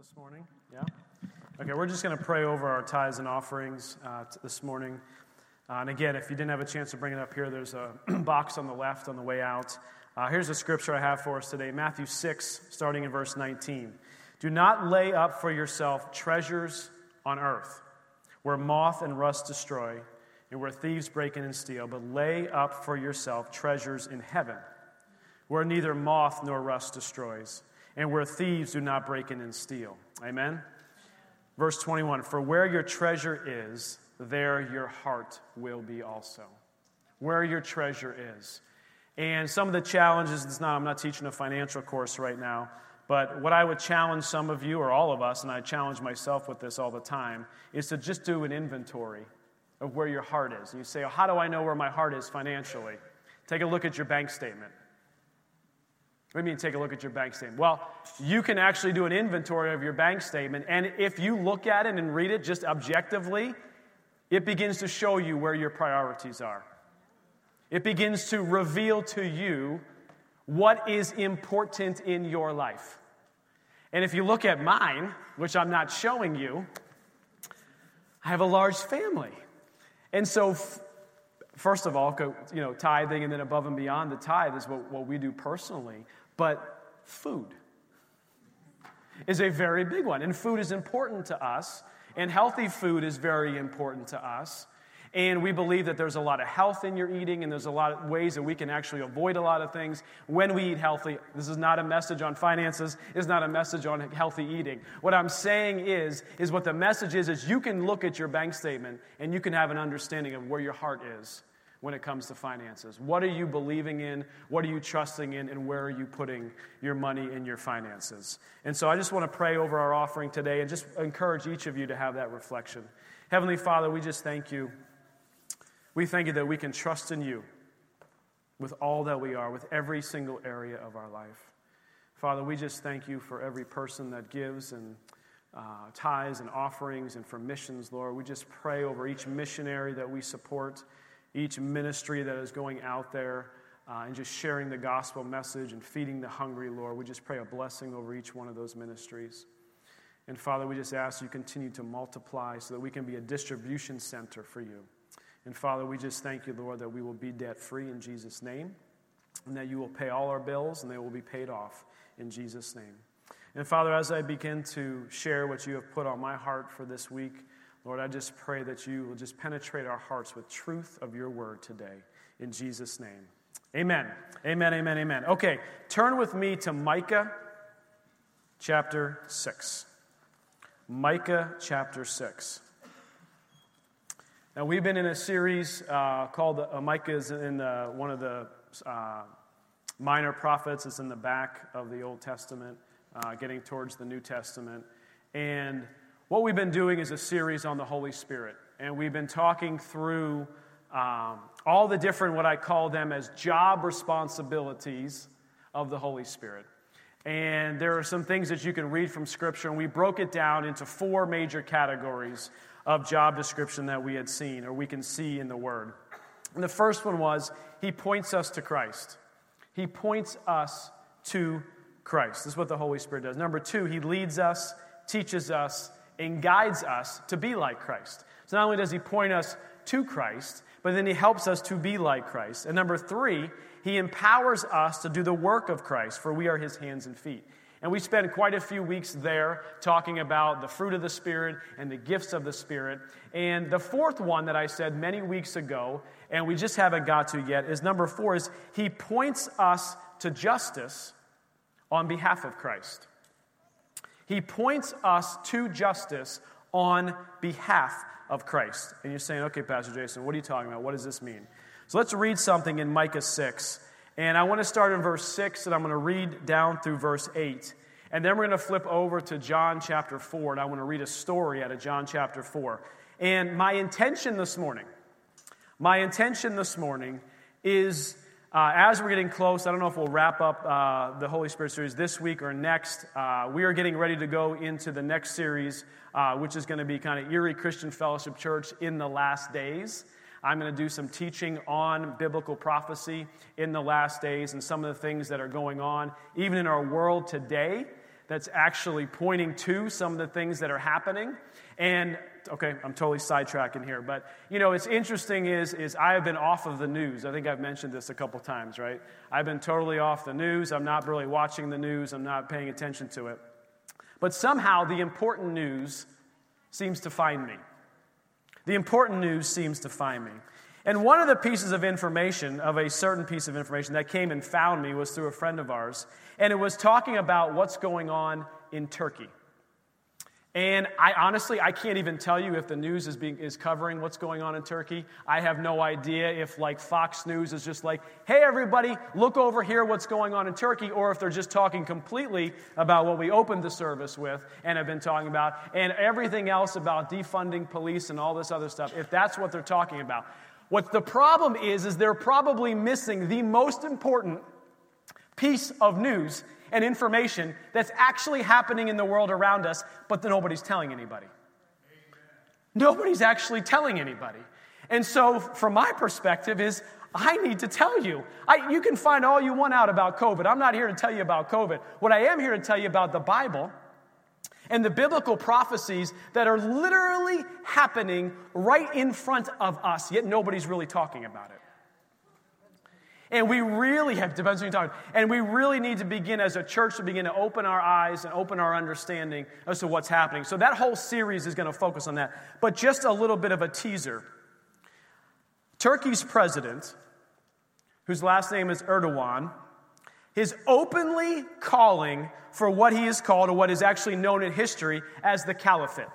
this morning? Yeah? Okay, we're just going to pray over our tithes and offerings uh, t- this morning. Uh, and again, if you didn't have a chance to bring it up here, there's a box on the left on the way out. Uh, here's a scripture I have for us today Matthew 6, starting in verse 19. Do not lay up for yourself treasures on earth, where moth and rust destroy, and where thieves break in and steal, but lay up for yourself treasures in heaven, where neither moth nor rust destroys and where thieves do not break in and steal. Amen? Verse 21 For where your treasure is, there your heart will be also. Where your treasure is. And some of the challenges, it's not, I'm not teaching a financial course right now, but what I would challenge some of you, or all of us, and I challenge myself with this all the time, is to just do an inventory of where your heart is. And you say, How do I know where my heart is financially? Take a look at your bank statement. What do you mean take a look at your bank statement? Well, you can actually do an inventory of your bank statement, and if you look at it and read it just objectively, it begins to show you where your priorities are. It begins to reveal to you what is important in your life. And if you look at mine, which I'm not showing you, I have a large family. And so, first of all, you know, tithing and then above and beyond the tithe is what, what we do personally. But food is a very big one. And food is important to us, and healthy food is very important to us. And we believe that there's a lot of health in your eating, and there's a lot of ways that we can actually avoid a lot of things when we eat healthy. This is not a message on finances, it's not a message on healthy eating. What I'm saying is, is what the message is, is you can look at your bank statement and you can have an understanding of where your heart is when it comes to finances? What are you believing in? What are you trusting in? And where are you putting your money and your finances? And so I just want to pray over our offering today and just encourage each of you to have that reflection. Heavenly Father, we just thank you. We thank you that we can trust in you with all that we are, with every single area of our life. Father, we just thank you for every person that gives and uh, tithes and offerings and for missions, Lord. We just pray over each missionary that we support each ministry that is going out there uh, and just sharing the gospel message and feeding the hungry, Lord. We just pray a blessing over each one of those ministries. And Father, we just ask you continue to multiply so that we can be a distribution center for you. And Father, we just thank you, Lord, that we will be debt free in Jesus' name, and that you will pay all our bills and they will be paid off in Jesus' name. And Father, as I begin to share what you have put on my heart for this week, Lord, I just pray that you will just penetrate our hearts with truth of your word today. In Jesus' name. Amen. Amen, amen, amen. Okay, turn with me to Micah chapter 6. Micah chapter 6. Now, we've been in a series uh, called uh, Micah is in the, one of the uh, minor prophets. It's in the back of the Old Testament, uh, getting towards the New Testament. And what we've been doing is a series on the Holy Spirit, and we've been talking through um, all the different, what I call them as job responsibilities of the Holy Spirit. And there are some things that you can read from Scripture, and we broke it down into four major categories of job description that we had seen or we can see in the Word. And the first one was He points us to Christ. He points us to Christ. This is what the Holy Spirit does. Number two, He leads us, teaches us, and guides us to be like Christ. So not only does he point us to Christ, but then he helps us to be like Christ. And number three, he empowers us to do the work of Christ, for we are his hands and feet. And we spent quite a few weeks there talking about the fruit of the Spirit and the gifts of the Spirit. And the fourth one that I said many weeks ago, and we just haven't got to yet, is number four is he points us to justice on behalf of Christ. He points us to justice on behalf of Christ. And you're saying, okay, Pastor Jason, what are you talking about? What does this mean? So let's read something in Micah 6. And I want to start in verse 6, and I'm going to read down through verse 8. And then we're going to flip over to John chapter 4, and I want to read a story out of John chapter 4. And my intention this morning, my intention this morning is uh, as we're getting close, I don't know if we'll wrap up uh, the Holy Spirit series this week or next. Uh, we are getting ready to go into the next series, uh, which is going to be kind of Erie Christian Fellowship Church in the last days. I'm going to do some teaching on biblical prophecy in the last days and some of the things that are going on, even in our world today, that's actually pointing to some of the things that are happening. And okay, I'm totally sidetracking here, but you know, it's interesting is is I have been off of the news. I think I've mentioned this a couple times, right? I've been totally off the news. I'm not really watching the news. I'm not paying attention to it. But somehow the important news seems to find me. The important news seems to find me. And one of the pieces of information, of a certain piece of information that came and found me, was through a friend of ours. And it was talking about what's going on in Turkey. And I honestly, I can't even tell you if the news is, being, is covering what's going on in Turkey. I have no idea if, like, Fox News is just like, hey, everybody, look over here what's going on in Turkey, or if they're just talking completely about what we opened the service with and have been talking about, and everything else about defunding police and all this other stuff, if that's what they're talking about. What the problem is, is they're probably missing the most important piece of news and information that's actually happening in the world around us, but that nobody's telling anybody. Nobody's actually telling anybody. And so, from my perspective, is I need to tell you. I, you can find all you want out about COVID. I'm not here to tell you about COVID. What I am here to tell you about the Bible and the biblical prophecies that are literally happening right in front of us, yet nobody's really talking about it. And we really have, depends on and we really need to begin as a church to begin to open our eyes and open our understanding as to what's happening. So that whole series is going to focus on that. But just a little bit of a teaser. Turkey's president, whose last name is Erdogan, is openly calling for what he is called, or what is actually known in history as the caliphate.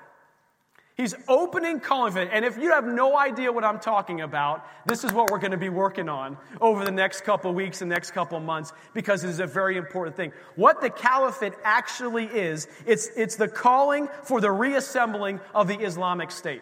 He's opening calling for it. And if you have no idea what I'm talking about, this is what we're going to be working on over the next couple weeks and next couple months because it is a very important thing. What the caliphate actually is, it's, it's the calling for the reassembling of the Islamic State.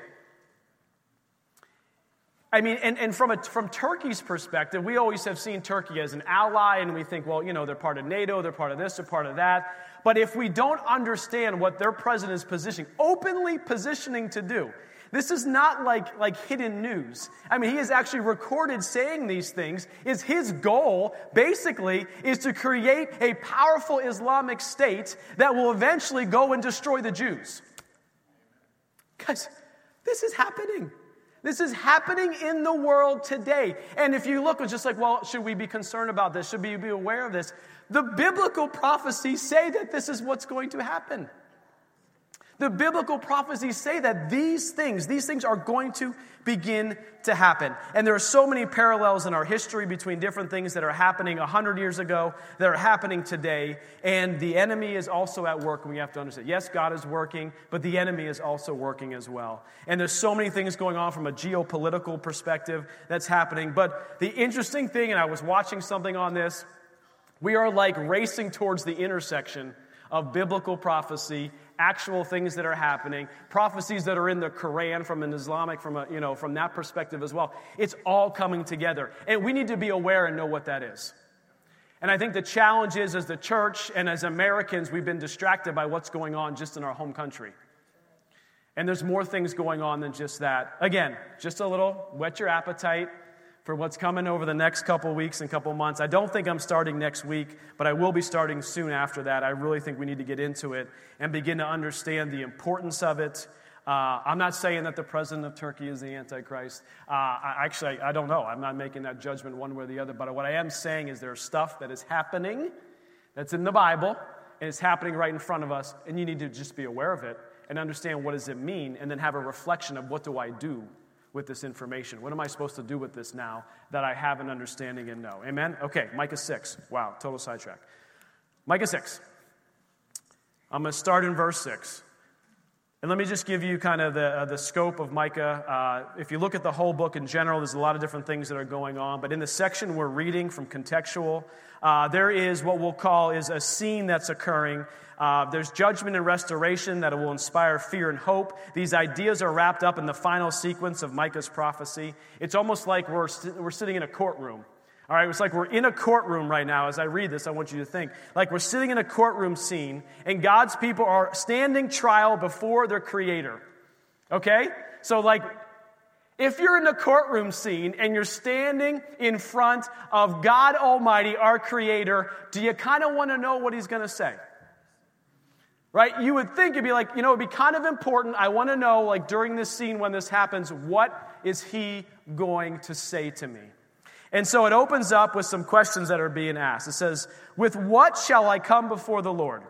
I mean, and, and from, a, from Turkey's perspective, we always have seen Turkey as an ally, and we think, well, you know, they're part of NATO, they're part of this, they're part of that. But if we don't understand what their president is positioning, openly positioning to do, this is not like, like hidden news. I mean, he is actually recorded saying these things. Is his goal basically is to create a powerful Islamic state that will eventually go and destroy the Jews. Guys, this is happening. This is happening in the world today. And if you look, it's just like, well, should we be concerned about this? Should we be aware of this? The biblical prophecies say that this is what's going to happen. The biblical prophecies say that these things, these things are going to begin to happen. And there are so many parallels in our history between different things that are happening 100 years ago that are happening today. And the enemy is also at work, and we have to understand. Yes, God is working, but the enemy is also working as well. And there's so many things going on from a geopolitical perspective that's happening. But the interesting thing, and I was watching something on this, we are like racing towards the intersection of biblical prophecy actual things that are happening, prophecies that are in the Quran from an Islamic, from a, you know, from that perspective as well. It's all coming together. And we need to be aware and know what that is. And I think the challenge is, as the church and as Americans, we've been distracted by what's going on just in our home country. And there's more things going on than just that. Again, just a little whet your appetite for what's coming over the next couple weeks and couple months. I don't think I'm starting next week, but I will be starting soon after that. I really think we need to get into it and begin to understand the importance of it. Uh, I'm not saying that the president of Turkey is the Antichrist. Uh, I, actually, I don't know. I'm not making that judgment one way or the other. But what I am saying is there's stuff that is happening that's in the Bible, and it's happening right in front of us, and you need to just be aware of it and understand what does it mean, and then have a reflection of what do I do with this information? What am I supposed to do with this now that I have an understanding and know? Amen? Okay, Micah 6. Wow, total sidetrack. Micah 6. I'm going to start in verse 6. And let me just give you kind of the, uh, the scope of Micah. Uh, if you look at the whole book in general, there's a lot of different things that are going on. But in the section we're reading from contextual, uh, there is what we'll call is a scene that's occurring uh, there's judgment and restoration that will inspire fear and hope. These ideas are wrapped up in the final sequence of Micah's prophecy. It's almost like we're, st- we're sitting in a courtroom. All right, it's like we're in a courtroom right now. As I read this, I want you to think like we're sitting in a courtroom scene, and God's people are standing trial before their Creator. Okay? So, like, if you're in a courtroom scene and you're standing in front of God Almighty, our Creator, do you kind of want to know what He's going to say? Right? You would think it'd be like, you know, it'd be kind of important. I want to know, like, during this scene when this happens, what is he going to say to me? And so it opens up with some questions that are being asked. It says, With what shall I come before the Lord?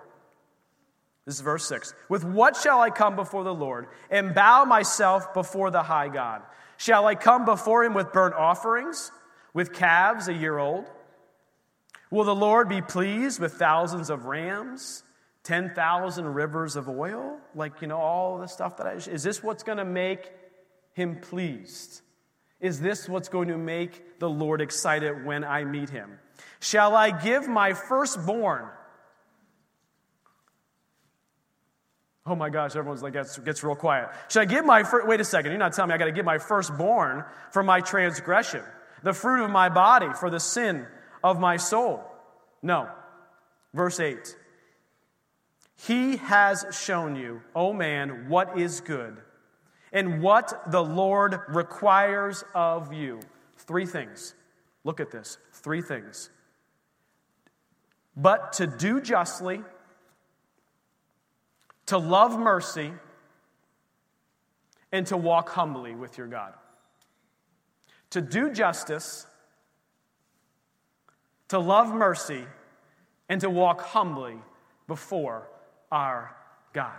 This is verse 6. With what shall I come before the Lord and bow myself before the high God? Shall I come before him with burnt offerings, with calves a year old? Will the Lord be pleased with thousands of rams, 10,000 rivers of oil? Like, you know, all the stuff that I. Is this what's going to make him pleased? Is this what's going to make the Lord excited when I meet him? Shall I give my firstborn? Oh my gosh, everyone's like, gets, gets real quiet. Should I give my, fir- wait a second, you're not telling me I got to give my firstborn for my transgression, the fruit of my body for the sin of my soul? No. Verse 8. He has shown you, O oh man, what is good and what the Lord requires of you. Three things. Look at this. Three things. But to do justly, to love mercy, and to walk humbly with your God. To do justice, to love mercy, and to walk humbly before our God.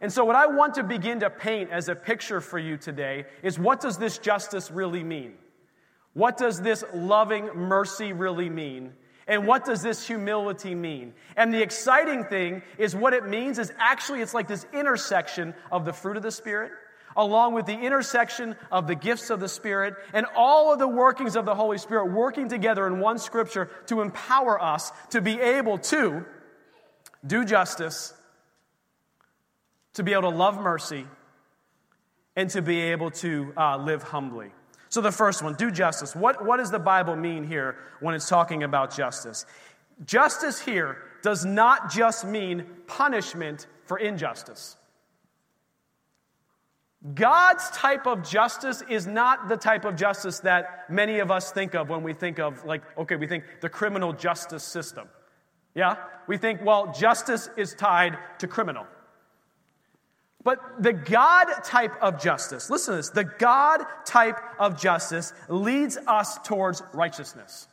And so, what I want to begin to paint as a picture for you today is what does this justice really mean? What does this loving mercy really mean? And what does this humility mean? And the exciting thing is what it means is actually it's like this intersection of the fruit of the Spirit, along with the intersection of the gifts of the Spirit, and all of the workings of the Holy Spirit working together in one scripture to empower us to be able to do justice, to be able to love mercy, and to be able to uh, live humbly. So, the first one, do justice. What, what does the Bible mean here when it's talking about justice? Justice here does not just mean punishment for injustice. God's type of justice is not the type of justice that many of us think of when we think of, like, okay, we think the criminal justice system. Yeah? We think, well, justice is tied to criminal. But the God type of justice, listen to this, the God type of justice leads us towards righteousness.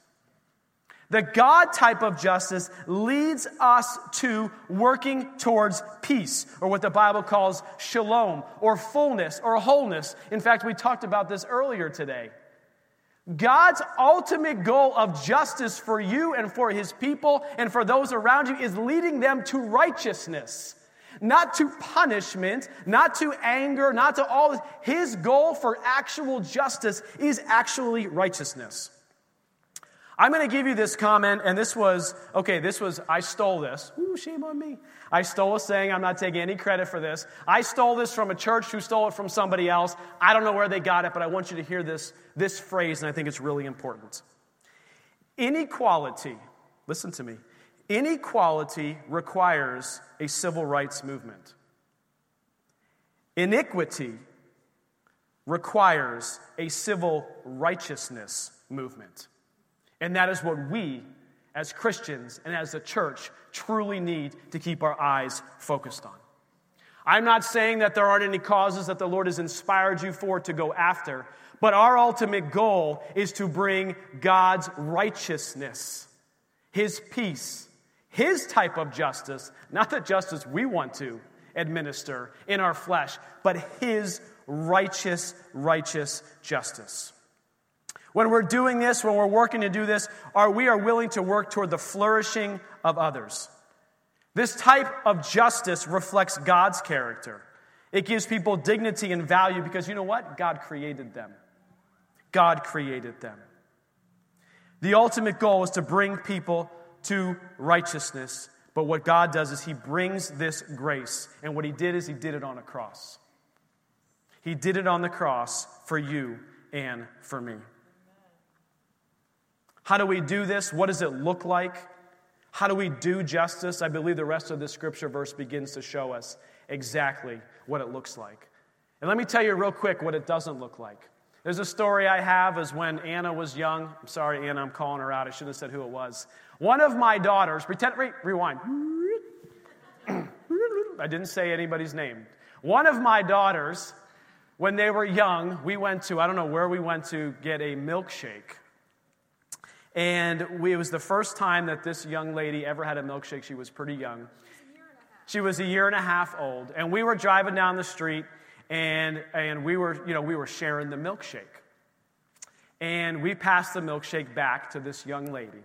The God type of justice leads us to working towards peace, or what the Bible calls shalom, or fullness, or wholeness. In fact, we talked about this earlier today. God's ultimate goal of justice for you and for his people and for those around you is leading them to righteousness not to punishment, not to anger, not to all this. His goal for actual justice is actually righteousness. I'm going to give you this comment, and this was, okay, this was, I stole this. Ooh, shame on me. I stole a saying. I'm not taking any credit for this. I stole this from a church who stole it from somebody else. I don't know where they got it, but I want you to hear this, this phrase, and I think it's really important. Inequality, listen to me, Inequality requires a civil rights movement. Iniquity requires a civil righteousness movement. And that is what we, as Christians and as a church, truly need to keep our eyes focused on. I'm not saying that there aren't any causes that the Lord has inspired you for to go after, but our ultimate goal is to bring God's righteousness, His peace, his type of justice, not the justice we want to administer in our flesh, but His righteous, righteous justice. When we're doing this, when we're working to do this, are we are willing to work toward the flourishing of others. This type of justice reflects God's character. It gives people dignity and value because you know what? God created them. God created them. The ultimate goal is to bring people to righteousness. But what God does is He brings this grace. And what He did is He did it on a cross. He did it on the cross for you and for me. How do we do this? What does it look like? How do we do justice? I believe the rest of this scripture verse begins to show us exactly what it looks like. And let me tell you real quick what it doesn't look like. There's a story I have is when Anna was young. I'm sorry, Anna, I'm calling her out. I shouldn't have said who it was. One of my daughters, pretend, re, rewind. I didn't say anybody's name. One of my daughters, when they were young, we went to, I don't know where we went to get a milkshake. And we, it was the first time that this young lady ever had a milkshake. She was pretty young. She was a year and a half old. And we were driving down the street and, and we, were, you know, we were sharing the milkshake. And we passed the milkshake back to this young lady.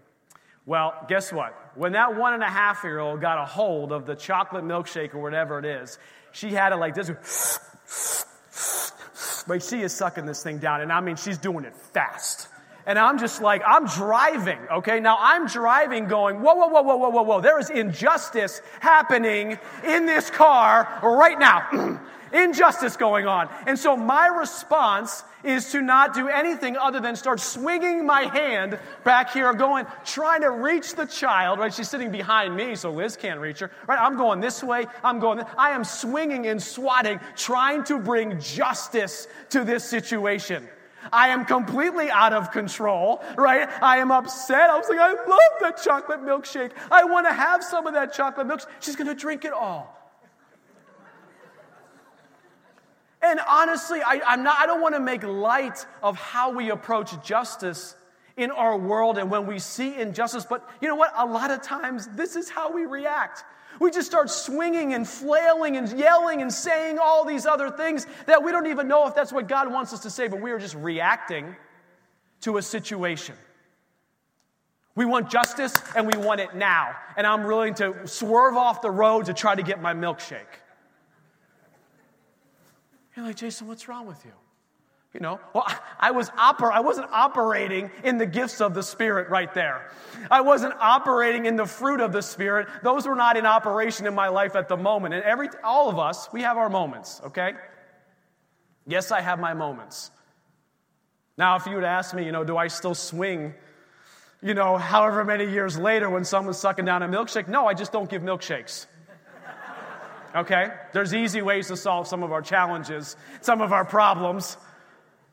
Well, guess what? When that one and a half year old got a hold of the chocolate milkshake or whatever it is, she had it like this. But she is sucking this thing down. And I mean, she's doing it fast. And I'm just like, I'm driving, okay? Now I'm driving going, whoa, whoa, whoa, whoa, whoa, whoa, whoa. There is injustice happening in this car right now. injustice going on. And so my response is to not do anything other than start swinging my hand back here, going, trying to reach the child, right? She's sitting behind me, so Liz can't reach her, right? I'm going this way, I'm going. I am swinging and swatting, trying to bring justice to this situation. I am completely out of control, right? I am upset. I was like, I love that chocolate milkshake. I want to have some of that chocolate milkshake. She's going to drink it all. And honestly, I, I'm not, I don't want to make light of how we approach justice in our world and when we see injustice, but you know what? A lot of times, this is how we react. We just start swinging and flailing and yelling and saying all these other things that we don't even know if that's what God wants us to say, but we are just reacting to a situation. We want justice and we want it now. And I'm willing to swerve off the road to try to get my milkshake. You're like, Jason, what's wrong with you? You know, well, I was oper- I wasn't operating in the gifts of the Spirit right there. I wasn't operating in the fruit of the Spirit. Those were not in operation in my life at the moment. And every all of us, we have our moments, okay? Yes, I have my moments. Now, if you would ask me, you know, do I still swing, you know, however many years later when someone's sucking down a milkshake? No, I just don't give milkshakes. Okay? There's easy ways to solve some of our challenges, some of our problems.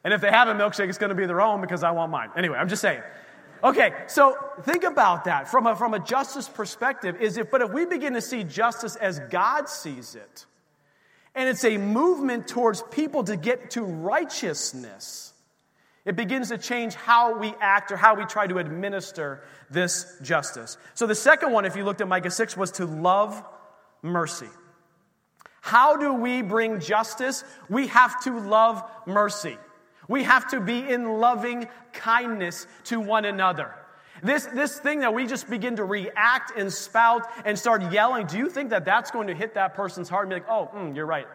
And if they have a milkshake, it's going to be their own because I want mine. Anyway, I'm just saying. Okay, so think about that from a, from a justice perspective. Is if, but if we begin to see justice as God sees it, and it's a movement towards people to get to righteousness, it begins to change how we act or how we try to administer this justice. So the second one, if you looked at Micah 6, was to love mercy. How do we bring justice? We have to love mercy. We have to be in loving kindness to one another. This, this thing that we just begin to react and spout and start yelling, do you think that that's going to hit that person's heart and be like, oh, mm, you're right?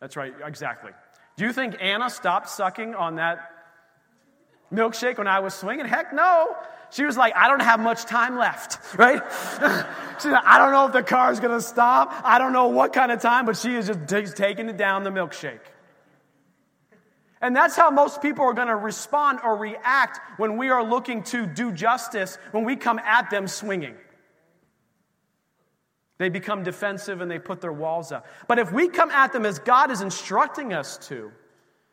That's right, exactly. Do you think Anna stopped sucking on that milkshake when I was swinging? Heck no. She was like, I don't have much time left, right? She's like, I don't know if the car's gonna stop. I don't know what kind of time, but she is just taking it down the milkshake. And that's how most people are going to respond or react when we are looking to do justice, when we come at them swinging. They become defensive and they put their walls up. But if we come at them as God is instructing us to,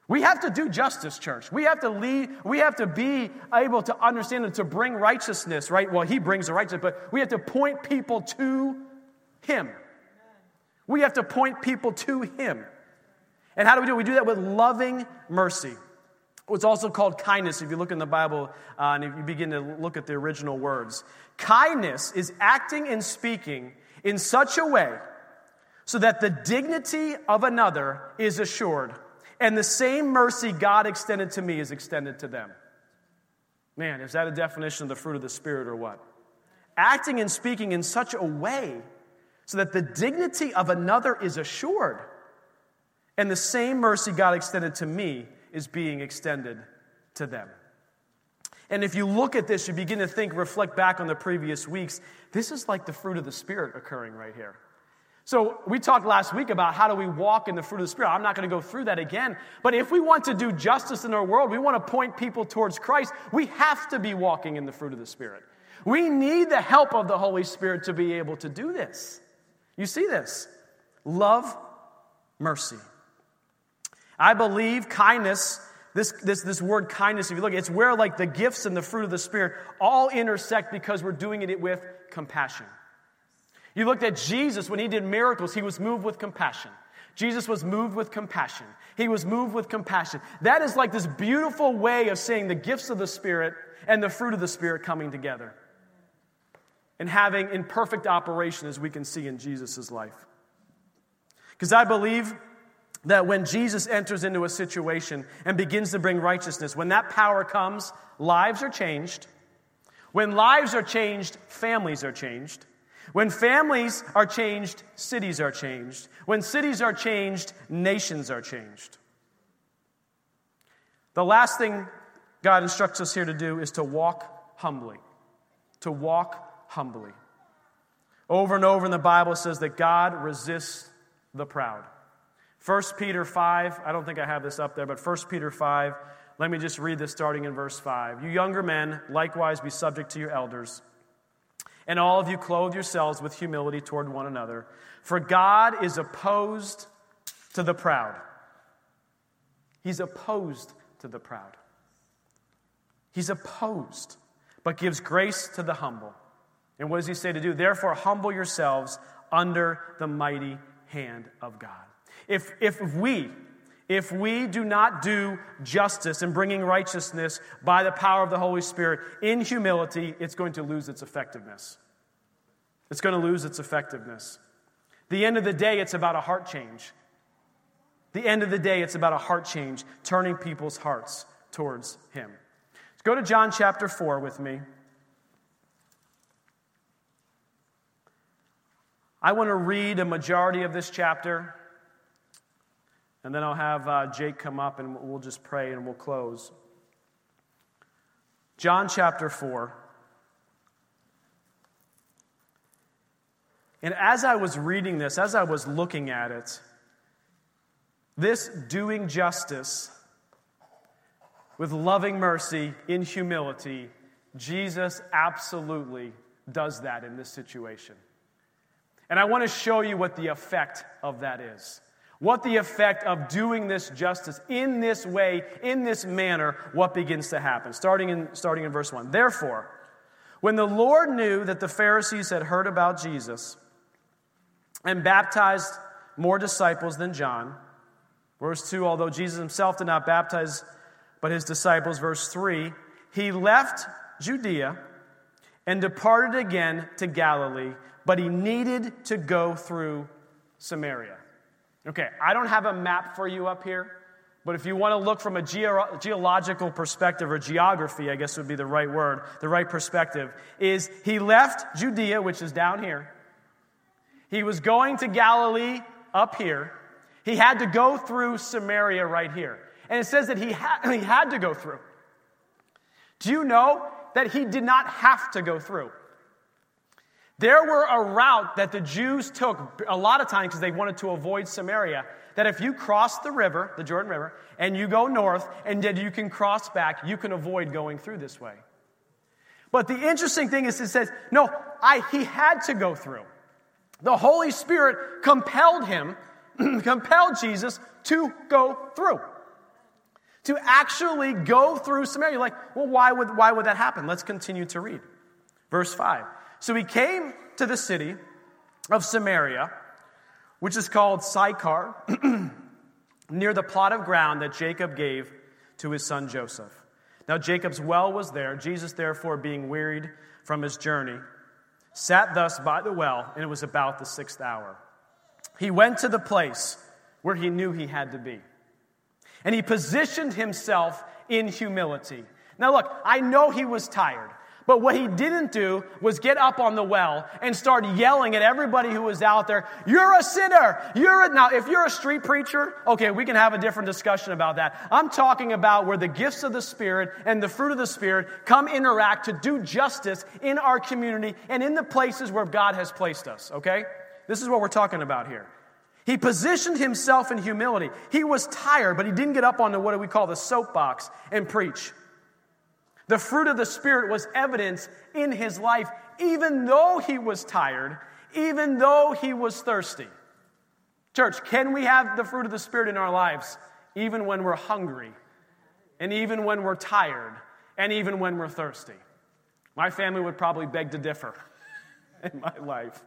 we have to do justice, church. We have to lead, we have to be able to understand and to bring righteousness, right? Well, he brings the righteousness, but we have to point people to him. We have to point people to him. And how do we do it? We do that with loving mercy. It's also called kindness if you look in the Bible uh, and if you begin to look at the original words. Kindness is acting and speaking in such a way so that the dignity of another is assured, and the same mercy God extended to me is extended to them. Man, is that a definition of the fruit of the Spirit or what? Acting and speaking in such a way so that the dignity of another is assured and the same mercy God extended to me is being extended to them. And if you look at this, you begin to think, reflect back on the previous weeks, this is like the fruit of the Spirit occurring right here. So, we talked last week about how do we walk in the fruit of the Spirit. I'm not going to go through that again. But if we want to do justice in our world, we want to point people towards Christ, we have to be walking in the fruit of the Spirit. We need the help of the Holy Spirit to be able to do this. You see this love, mercy. I believe kindness, this, this, this word kindness, if you look, it's where like the gifts and the fruit of the Spirit all intersect because we're doing it with compassion. You looked at Jesus when he did miracles, he was moved with compassion. Jesus was moved with compassion. He was moved with compassion. That is like this beautiful way of seeing the gifts of the Spirit and the fruit of the Spirit coming together and having in perfect operation as we can see in Jesus' life. Because I believe that when Jesus enters into a situation and begins to bring righteousness, when that power comes, lives are changed. When lives are changed, families are changed. When families are changed, cities are changed. When cities are changed, nations are changed. The last thing God instructs us here to do is to walk humbly. To walk humbly. Over and over in the Bible says that God resists the proud. 1 Peter 5, I don't think I have this up there, but 1 Peter 5, let me just read this starting in verse 5. You younger men, likewise be subject to your elders, and all of you clothe yourselves with humility toward one another, for God is opposed to the proud. He's opposed to the proud. He's opposed, but gives grace to the humble. And what does he say to do? Therefore, humble yourselves under the mighty hand of God. If, if we, if we do not do justice and bringing righteousness by the power of the Holy Spirit in humility, it's going to lose its effectiveness. It's going to lose its effectiveness. The end of the day, it's about a heart change. The end of the day, it's about a heart change, turning people's hearts towards Him. Let's go to John chapter 4 with me. I want to read a majority of this chapter, and then I'll have uh, Jake come up and we'll just pray and we'll close. John chapter 4. And as I was reading this, as I was looking at it, this doing justice with loving mercy in humility, Jesus absolutely does that in this situation. And I want to show you what the effect of that is. What the effect of doing this justice in this way, in this manner, what begins to happen. Starting in, starting in verse 1. Therefore, when the Lord knew that the Pharisees had heard about Jesus and baptized more disciples than John, verse 2, although Jesus himself did not baptize but his disciples, verse 3, he left Judea and departed again to Galilee but he needed to go through Samaria. Okay, I don't have a map for you up here, but if you want to look from a geo- geological perspective, or geography, I guess would be the right word, the right perspective, is he left Judea, which is down here. He was going to Galilee up here. He had to go through Samaria right here. And it says that he, ha- he had to go through. Do you know that he did not have to go through? There were a route that the Jews took a lot of times because they wanted to avoid Samaria. That if you cross the river, the Jordan River, and you go north, and then you can cross back, you can avoid going through this way. But the interesting thing is, it says, no, I, he had to go through. The Holy Spirit compelled him, compelled Jesus to go through. To actually go through Samaria. You're like, well, why would, why would that happen? Let's continue to read. Verse 5. So he came to the city of Samaria, which is called Sychar, near the plot of ground that Jacob gave to his son Joseph. Now Jacob's well was there. Jesus, therefore, being wearied from his journey, sat thus by the well, and it was about the sixth hour. He went to the place where he knew he had to be. And he positioned himself in humility. Now, look, I know he was tired. But what he didn't do was get up on the well and start yelling at everybody who was out there, You're a sinner! You're a. Now, if you're a street preacher, okay, we can have a different discussion about that. I'm talking about where the gifts of the Spirit and the fruit of the Spirit come interact to do justice in our community and in the places where God has placed us, okay? This is what we're talking about here. He positioned himself in humility. He was tired, but he didn't get up on the what do we call the soapbox and preach. The fruit of the Spirit was evidence in his life, even though he was tired, even though he was thirsty. Church, can we have the fruit of the Spirit in our lives even when we're hungry, and even when we're tired, and even when we're thirsty? My family would probably beg to differ in my life.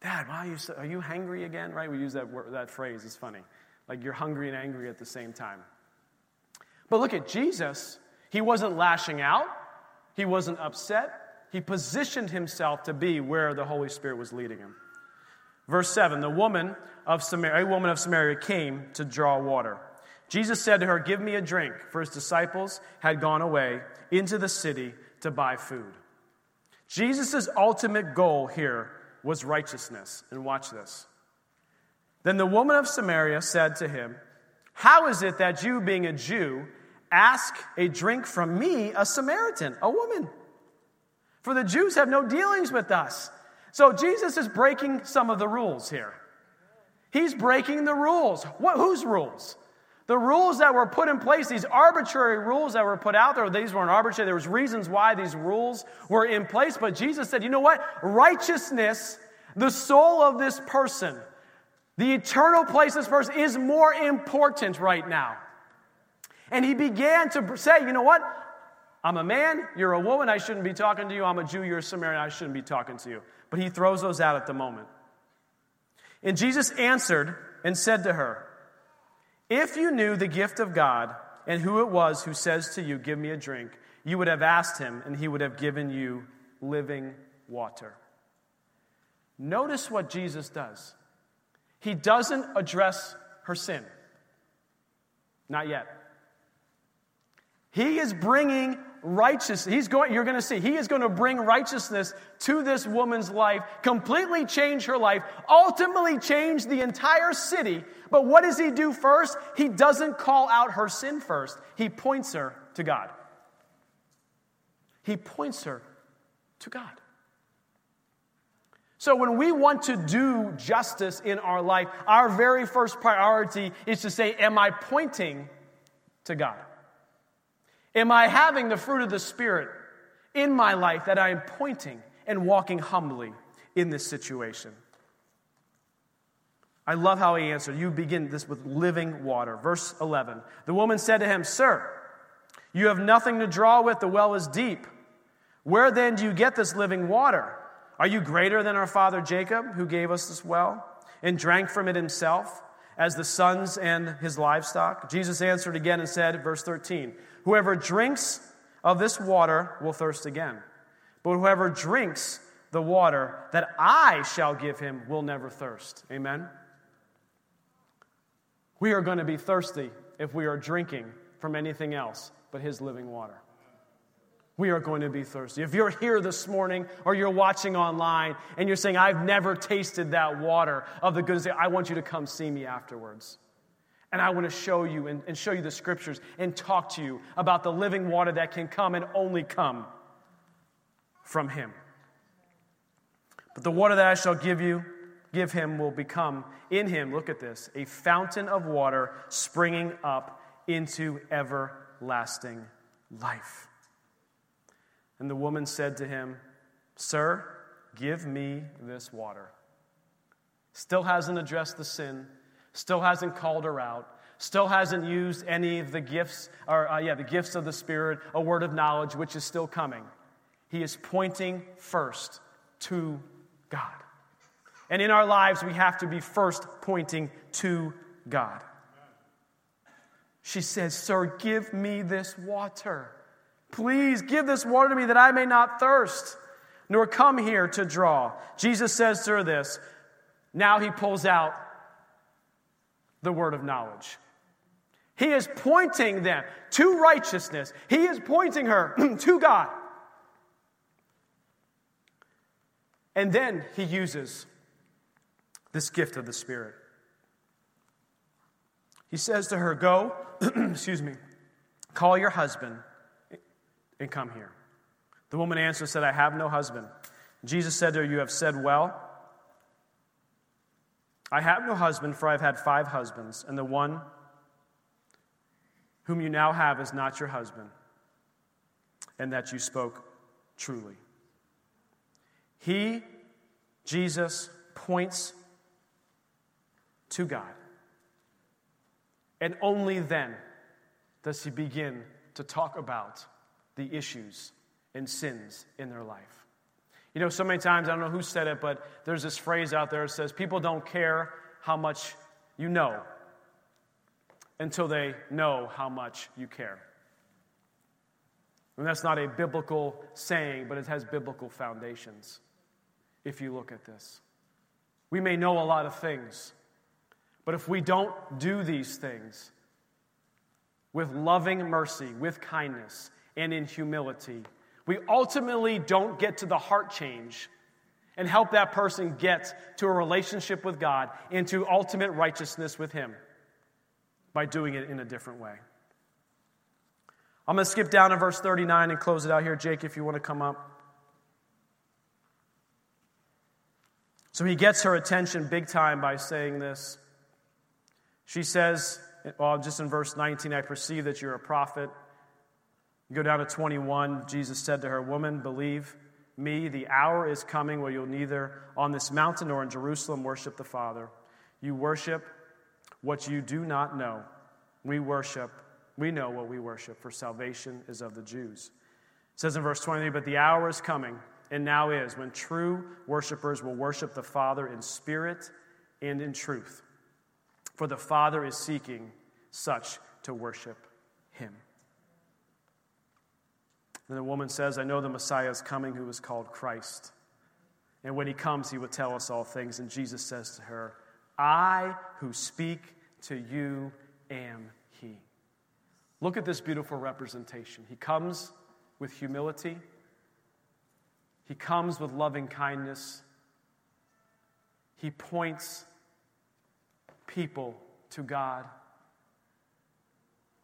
Dad, why are you, so, are you hungry again? Right? We use that, word, that phrase. It's funny. Like you're hungry and angry at the same time. But look at Jesus. He wasn't lashing out, he wasn't upset. He positioned himself to be where the Holy Spirit was leading him. Verse 7 The woman of Samaria, a woman of Samaria came to draw water. Jesus said to her, Give me a drink, for his disciples had gone away into the city to buy food. Jesus' ultimate goal here was righteousness. And watch this. Then the woman of Samaria said to him, How is it that you, being a Jew, ask a drink from me, a Samaritan, a woman? For the Jews have no dealings with us. So Jesus is breaking some of the rules here. He's breaking the rules. What, whose rules? The rules that were put in place, these arbitrary rules that were put out there, these weren't arbitrary. There was reasons why these rules were in place. But Jesus said, you know what? Righteousness, the soul of this person, the eternal place of this person is more important right now. And he began to say, you know what? I'm a man, you're a woman, I shouldn't be talking to you. I'm a Jew, you're a Samaritan, I shouldn't be talking to you. But he throws those out at the moment. And Jesus answered and said to her, if you knew the gift of God and who it was who says to you, Give me a drink, you would have asked him, and he would have given you living water. Notice what Jesus does. He doesn't address her sin. Not yet. He is bringing righteousness. He's going, you're going to see, he is going to bring righteousness to this woman's life, completely change her life, ultimately change the entire city. But what does he do first? He doesn't call out her sin first, he points her to God. He points her to God. So, when we want to do justice in our life, our very first priority is to say, Am I pointing to God? Am I having the fruit of the Spirit in my life that I am pointing and walking humbly in this situation? I love how he answered. You begin this with living water. Verse 11. The woman said to him, Sir, you have nothing to draw with, the well is deep. Where then do you get this living water? Are you greater than our father Jacob, who gave us this well and drank from it himself, as the sons and his livestock? Jesus answered again and said, verse 13, Whoever drinks of this water will thirst again. But whoever drinks the water that I shall give him will never thirst. Amen? We are going to be thirsty if we are drinking from anything else but his living water. We are going to be thirsty. If you're here this morning or you're watching online and you're saying, I've never tasted that water of the goodness, I want you to come see me afterwards. And I want to show you and, and show you the scriptures and talk to you about the living water that can come and only come from Him. But the water that I shall give you, give him, will become in him, look at this, a fountain of water springing up into everlasting life. And the woman said to him, Sir, give me this water. Still hasn't addressed the sin still hasn't called her out, still hasn't used any of the gifts, or uh, yeah, the gifts of the Spirit, a word of knowledge, which is still coming. He is pointing first to God. And in our lives, we have to be first pointing to God. She says, Sir, give me this water. Please give this water to me that I may not thirst, nor come here to draw. Jesus says to her this. Now he pulls out the word of knowledge. He is pointing them to righteousness. He is pointing her to God. And then he uses this gift of the Spirit. He says to her, Go, excuse me, call your husband and come here. The woman answered, and said, I have no husband. Jesus said to her, You have said well. I have no husband, for I've had five husbands, and the one whom you now have is not your husband, and that you spoke truly. He, Jesus, points to God. And only then does he begin to talk about the issues and sins in their life. You know, so many times, I don't know who said it, but there's this phrase out there that says, People don't care how much you know until they know how much you care. And that's not a biblical saying, but it has biblical foundations if you look at this. We may know a lot of things, but if we don't do these things with loving mercy, with kindness, and in humility, we ultimately don't get to the heart change and help that person get to a relationship with God and to ultimate righteousness with Him by doing it in a different way. I'm going to skip down to verse 39 and close it out here. Jake, if you want to come up. So he gets her attention big time by saying this. She says, well, just in verse 19, I perceive that you're a prophet. You go down to 21, Jesus said to her, Woman, believe me, the hour is coming where you'll neither on this mountain nor in Jerusalem worship the Father. You worship what you do not know. We worship, we know what we worship, for salvation is of the Jews. It says in verse 23, But the hour is coming, and now is, when true worshipers will worship the Father in spirit and in truth. For the Father is seeking such to worship him. And the woman says, I know the Messiah is coming who is called Christ. And when he comes, he will tell us all things. And Jesus says to her, I who speak to you am he. Look at this beautiful representation. He comes with humility, he comes with loving kindness, he points people to God.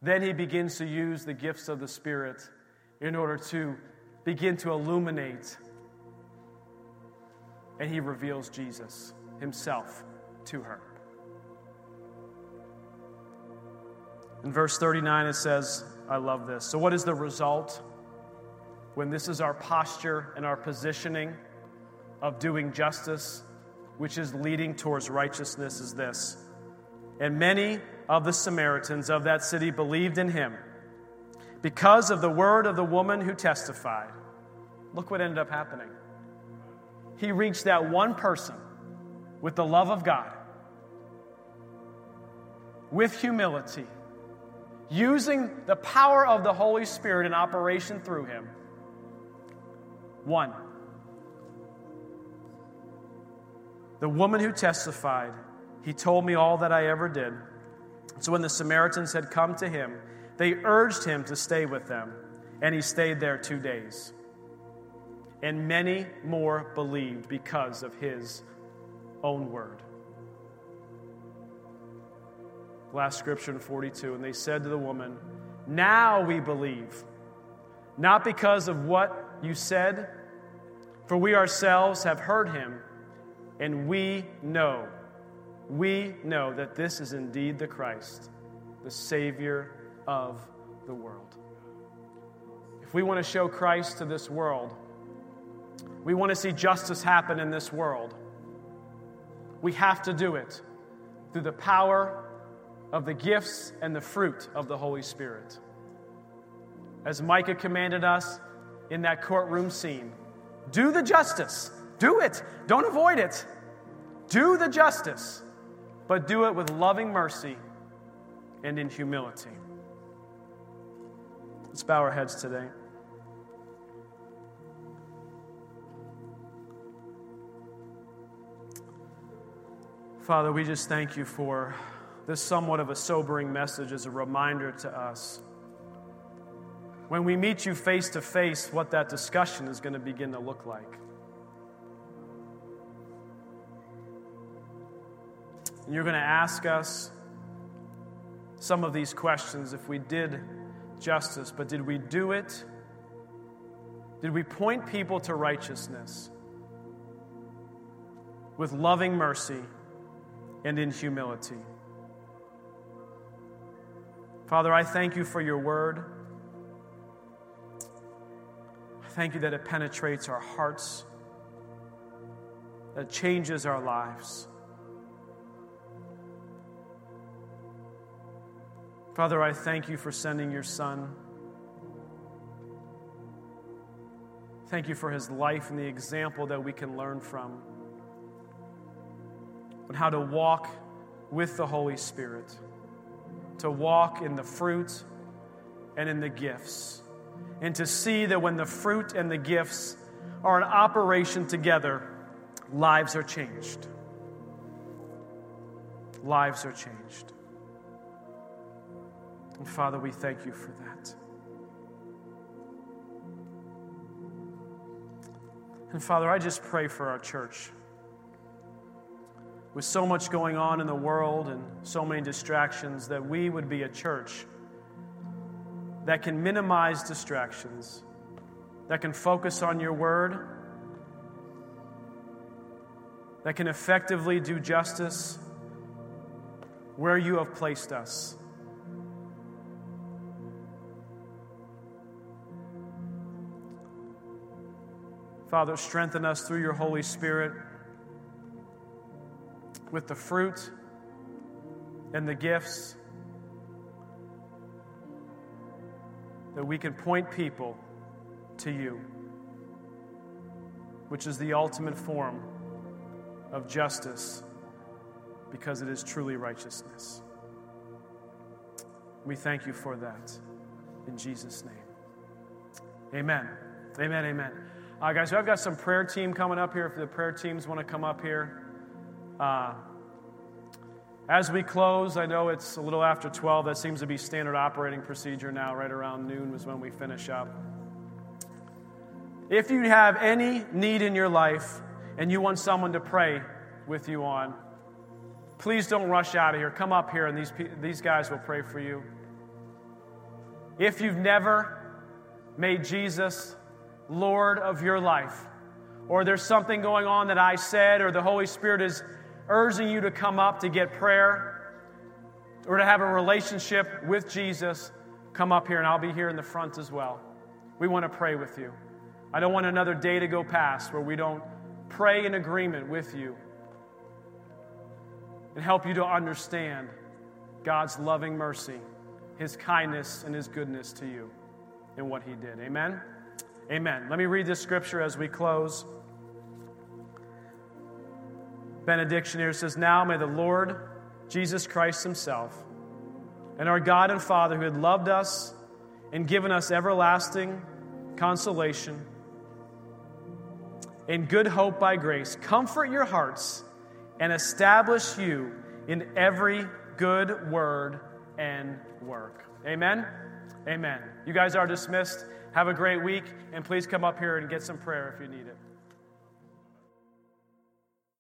Then he begins to use the gifts of the Spirit in order to begin to illuminate. And he reveals Jesus himself to her. In verse 39, it says, I love this. So, what is the result when this is our posture and our positioning of doing justice, which is leading towards righteousness? Is this. And many of the Samaritans of that city believed in him because of the word of the woman who testified. Look what ended up happening. He reached that one person with the love of God, with humility, using the power of the Holy Spirit in operation through him. One. The woman who testified, he told me all that I ever did. So when the Samaritans had come to him, they urged him to stay with them, and he stayed there two days. And many more believed because of his own word. Last scripture in 42. And they said to the woman, Now we believe, not because of what you said, for we ourselves have heard him, and we know, we know that this is indeed the Christ, the Savior of the world. If we want to show Christ to this world, we want to see justice happen in this world, we have to do it through the power of the gifts and the fruit of the Holy Spirit. As Micah commanded us in that courtroom scene, do the justice. Do it. Don't avoid it. Do the justice, but do it with loving mercy and in humility. Let's bow our heads today. Father, we just thank you for this somewhat of a sobering message as a reminder to us. When we meet you face to face, what that discussion is going to begin to look like. And you're going to ask us some of these questions if we did justice, but did we do it? Did we point people to righteousness with loving mercy and in humility? Father, I thank you for your word. I thank you that it penetrates our hearts, that changes our lives. Father, I thank you for sending your Son. Thank you for his life and the example that we can learn from on how to walk with the Holy Spirit, to walk in the fruit and in the gifts, and to see that when the fruit and the gifts are in operation together, lives are changed. Lives are changed. And Father, we thank you for that. And Father, I just pray for our church. With so much going on in the world and so many distractions, that we would be a church that can minimize distractions, that can focus on your word, that can effectively do justice where you have placed us. Father, strengthen us through your Holy Spirit with the fruit and the gifts that we can point people to you, which is the ultimate form of justice because it is truly righteousness. We thank you for that in Jesus' name. Amen. Amen. Amen. Uh, guys, I've got some prayer team coming up here. If the prayer teams want to come up here. Uh, as we close, I know it's a little after 12. That seems to be standard operating procedure now. Right around noon was when we finish up. If you have any need in your life and you want someone to pray with you on, please don't rush out of here. Come up here and these, these guys will pray for you. If you've never made Jesus Lord of your life, or there's something going on that I said, or the Holy Spirit is urging you to come up to get prayer or to have a relationship with Jesus, come up here and I'll be here in the front as well. We want to pray with you. I don't want another day to go past where we don't pray in agreement with you and help you to understand God's loving mercy, His kindness, and His goodness to you and what He did. Amen. Amen. Let me read this scripture as we close. Benediction here says, Now may the Lord Jesus Christ Himself and our God and Father, who had loved us and given us everlasting consolation and good hope by grace, comfort your hearts and establish you in every good word and work. Amen. Amen. You guys are dismissed. Have a great week, and please come up here and get some prayer if you need it.